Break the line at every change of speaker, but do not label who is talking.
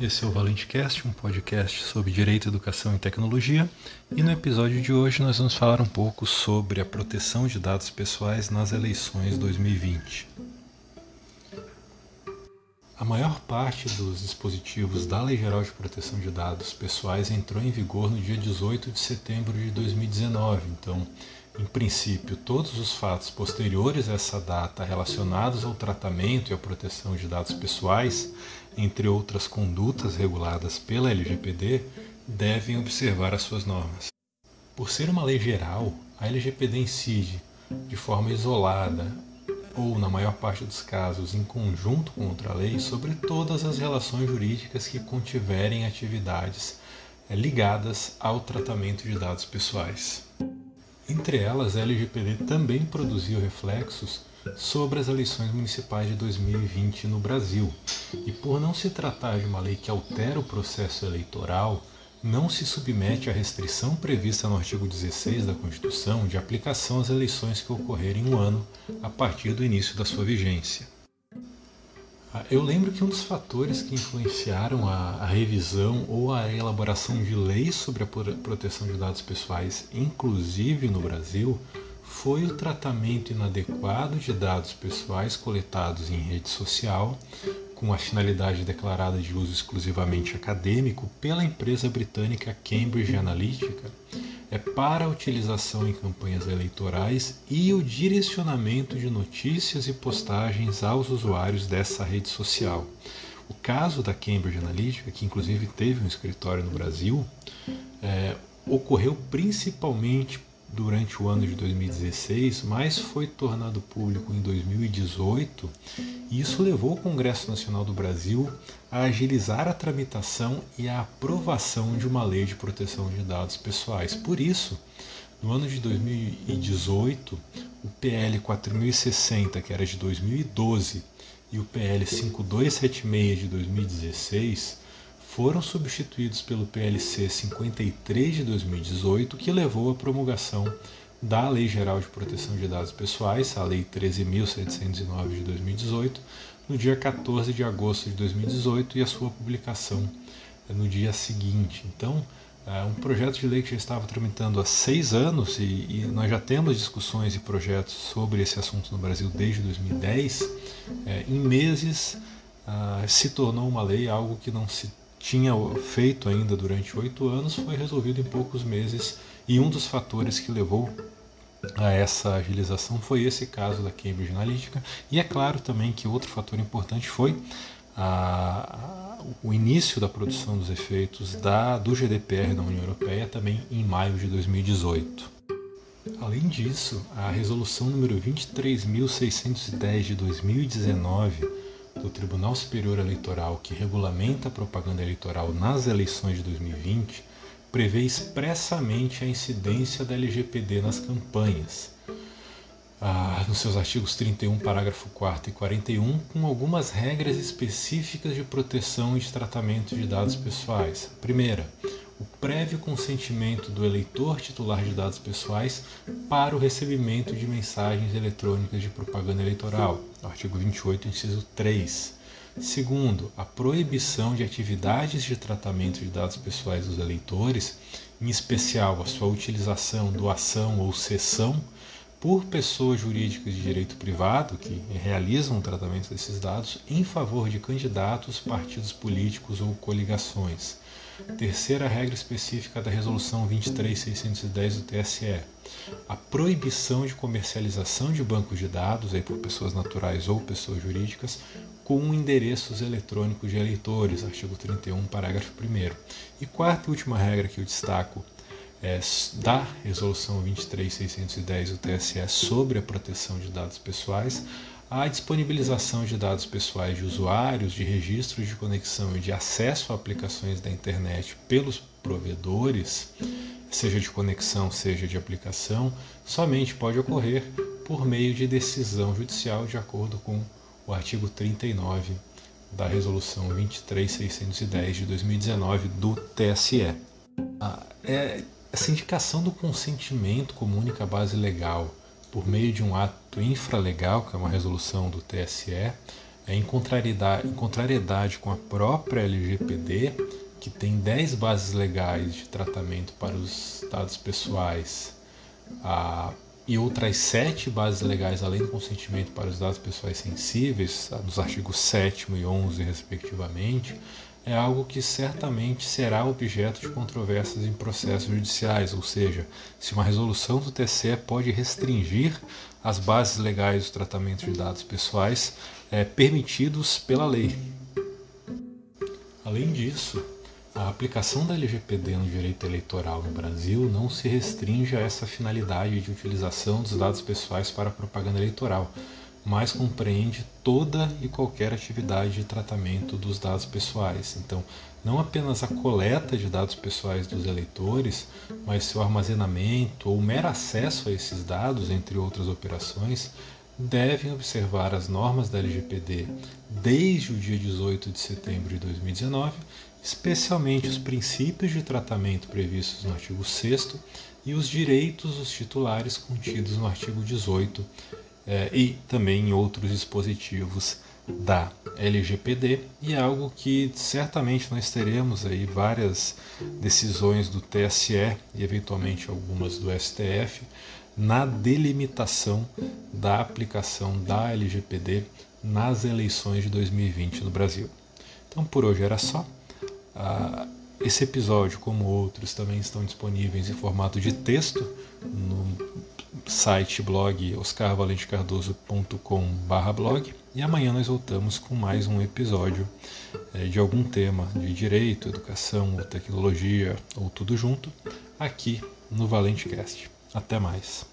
Esse é o ValenteCast, um podcast sobre direito, educação e tecnologia. E no episódio de hoje nós vamos falar um pouco sobre a proteção de dados pessoais nas eleições 2020. A maior parte dos dispositivos da Lei Geral de Proteção de Dados Pessoais entrou em vigor no dia 18 de setembro de 2019. Então, em princípio, todos os fatos posteriores a essa data relacionados ao tratamento e à proteção de dados pessoais entre outras condutas reguladas pela LGPD, devem observar as suas normas. Por ser uma lei geral, a LGPD incide de forma isolada ou, na maior parte dos casos, em conjunto com outra lei, sobre todas as relações jurídicas que contiverem atividades eh, ligadas ao tratamento de dados pessoais. Entre elas, a LGPD também produziu reflexos sobre as eleições municipais de 2020 no Brasil. E por não se tratar de uma lei que altera o processo eleitoral, não se submete à restrição prevista no artigo 16 da Constituição de aplicação às eleições que ocorrerem um ano a partir do início da sua vigência. Ah, eu lembro que um dos fatores que influenciaram a, a, revisão ou a elaboração de leis sobre a proteção de dados pessoais, inclusive no Brasil, foi o tratamento inadequado de dados pessoais coletados em rede social, com a finalidade declarada de uso exclusivamente acadêmico pela empresa britânica Cambridge Analytica, é para a utilização em campanhas eleitorais e o direcionamento de notícias e postagens aos usuários dessa rede social. O caso da Cambridge Analytica, que inclusive teve um escritório no Brasil, é, ocorreu principalmente durante o ano de 2016, mas foi tornado público em 2018, e isso levou o Congresso Nacional do Brasil a agilizar a tramitação e a aprovação de uma lei de proteção de dados pessoais. Por isso, no ano de 2018, o PL 4060, que era de 2012, e o PL 5276 de 2016 foram substituídos pelo PLC 53 de 2018, que levou à promulgação da Lei Geral de Proteção de Dados Pessoais, a Lei 13.709 de 2018, no dia 14 de agosto de 2018 e a sua publicação no dia seguinte. Então, é um projeto de lei que já estava tramitando há seis anos e, e, nós já temos discussões e projetos sobre esse assunto no Brasil desde 2010, é, em meses ah, se tornou uma lei, algo que não se tinha feito ainda durante oito anos foi resolvido em poucos meses e um dos fatores que levou a essa agilização foi esse caso da Cambridge Analytica e é claro também que outro fator importante foi a, a, o início da produção dos efeitos da, do GDPR da União Europeia também em maio de 2018. Além disso, a resolução número 23.610 de 2019 do Tribunal Superior Eleitoral que regulamenta a propaganda eleitoral nas eleições de 2020 prevê expressamente a incidência da LGPD nas campanhas, ah, nos seus artigos 31, parágrafo 4 e 41, com algumas regras específicas de proteção e de tratamento de dados pessoais. Primeira, o prévio consentimento do eleitor titular de dados pessoais para o recebimento de mensagens eletrônicas de propaganda eleitoral, artigo 28, inciso 3. Segundo, a proibição de atividades de tratamento de dados pessoais dos eleitores, em especial a sua utilização, doação ou cessão por pessoas jurídicas de direito privado que realizam o tratamento desses dados em favor de candidatos, partidos políticos ou coligações. Terceira regra específica da Resolução 23610 do TSE: a proibição de comercialização de bancos de dados aí por pessoas naturais ou pessoas jurídicas com endereços eletrônicos de eleitores, artigo 31, parágrafo 1. E quarta e última regra que eu destaco é, da Resolução 23610 do TSE sobre a proteção de dados pessoais, a disponibilização de dados pessoais de usuários, de registros de conexão e de acesso a aplicações da internet pelos provedores, seja de conexão, seja de aplicação, somente pode ocorrer por meio de decisão judicial, de acordo com o artigo 39 da Resolução 23610 de 2019 do TSE. Ah, é, essa indicação do consentimento como única base legal por meio de um ato infralegal, que é uma resolução do TSE, é, em contrariedade, em contrariedade com a própria LGPD, que tem 10 bases legais de tratamento para os dados pessoais a, e outras 7 bases legais além do consentimento para os dados pessoais sensíveis, nos artigos 7 e 11, respectivamente, é algo que certamente será objeto de controvérsias em processos judiciais, ou seja, se uma resolução do TCE pode restringir as bases legais do tratamento de dados pessoais é, permitidos pela lei. Além disso, a aplicação da LGPD no direito eleitoral no Brasil não se restringe a essa finalidade de utilização dos dados pessoais para propaganda eleitoral, mas compreende toda e qualquer atividade de tratamento dos dados pessoais. Então, não apenas a coleta de dados pessoais dos eleitores, mas seu armazenamento ou mero acesso a esses dados, entre outras operações, devem observar as normas da LGPD desde o dia 18 de setembro de 2019, especialmente os princípios de tratamento previstos no artigo 6 e os direitos dos titulares contidos no artigo 18 eh, e também em outros dispositivos da LGPD e é algo que certamente nós teremos aí várias decisões do TSE e eventualmente algumas do STF na delimitação da aplicação da LGPD nas eleições de 2020 no Brasil. Então por hoje era só. Ah, esse episódio, como outros, também estão disponíveis em formato de texto no site blog oscarvalentecardoso.com/blog e amanhã nós voltamos com mais um episódio é, de algum tema de direito, educação ou tecnologia ou tudo junto aqui no Valente Cast. Até mais.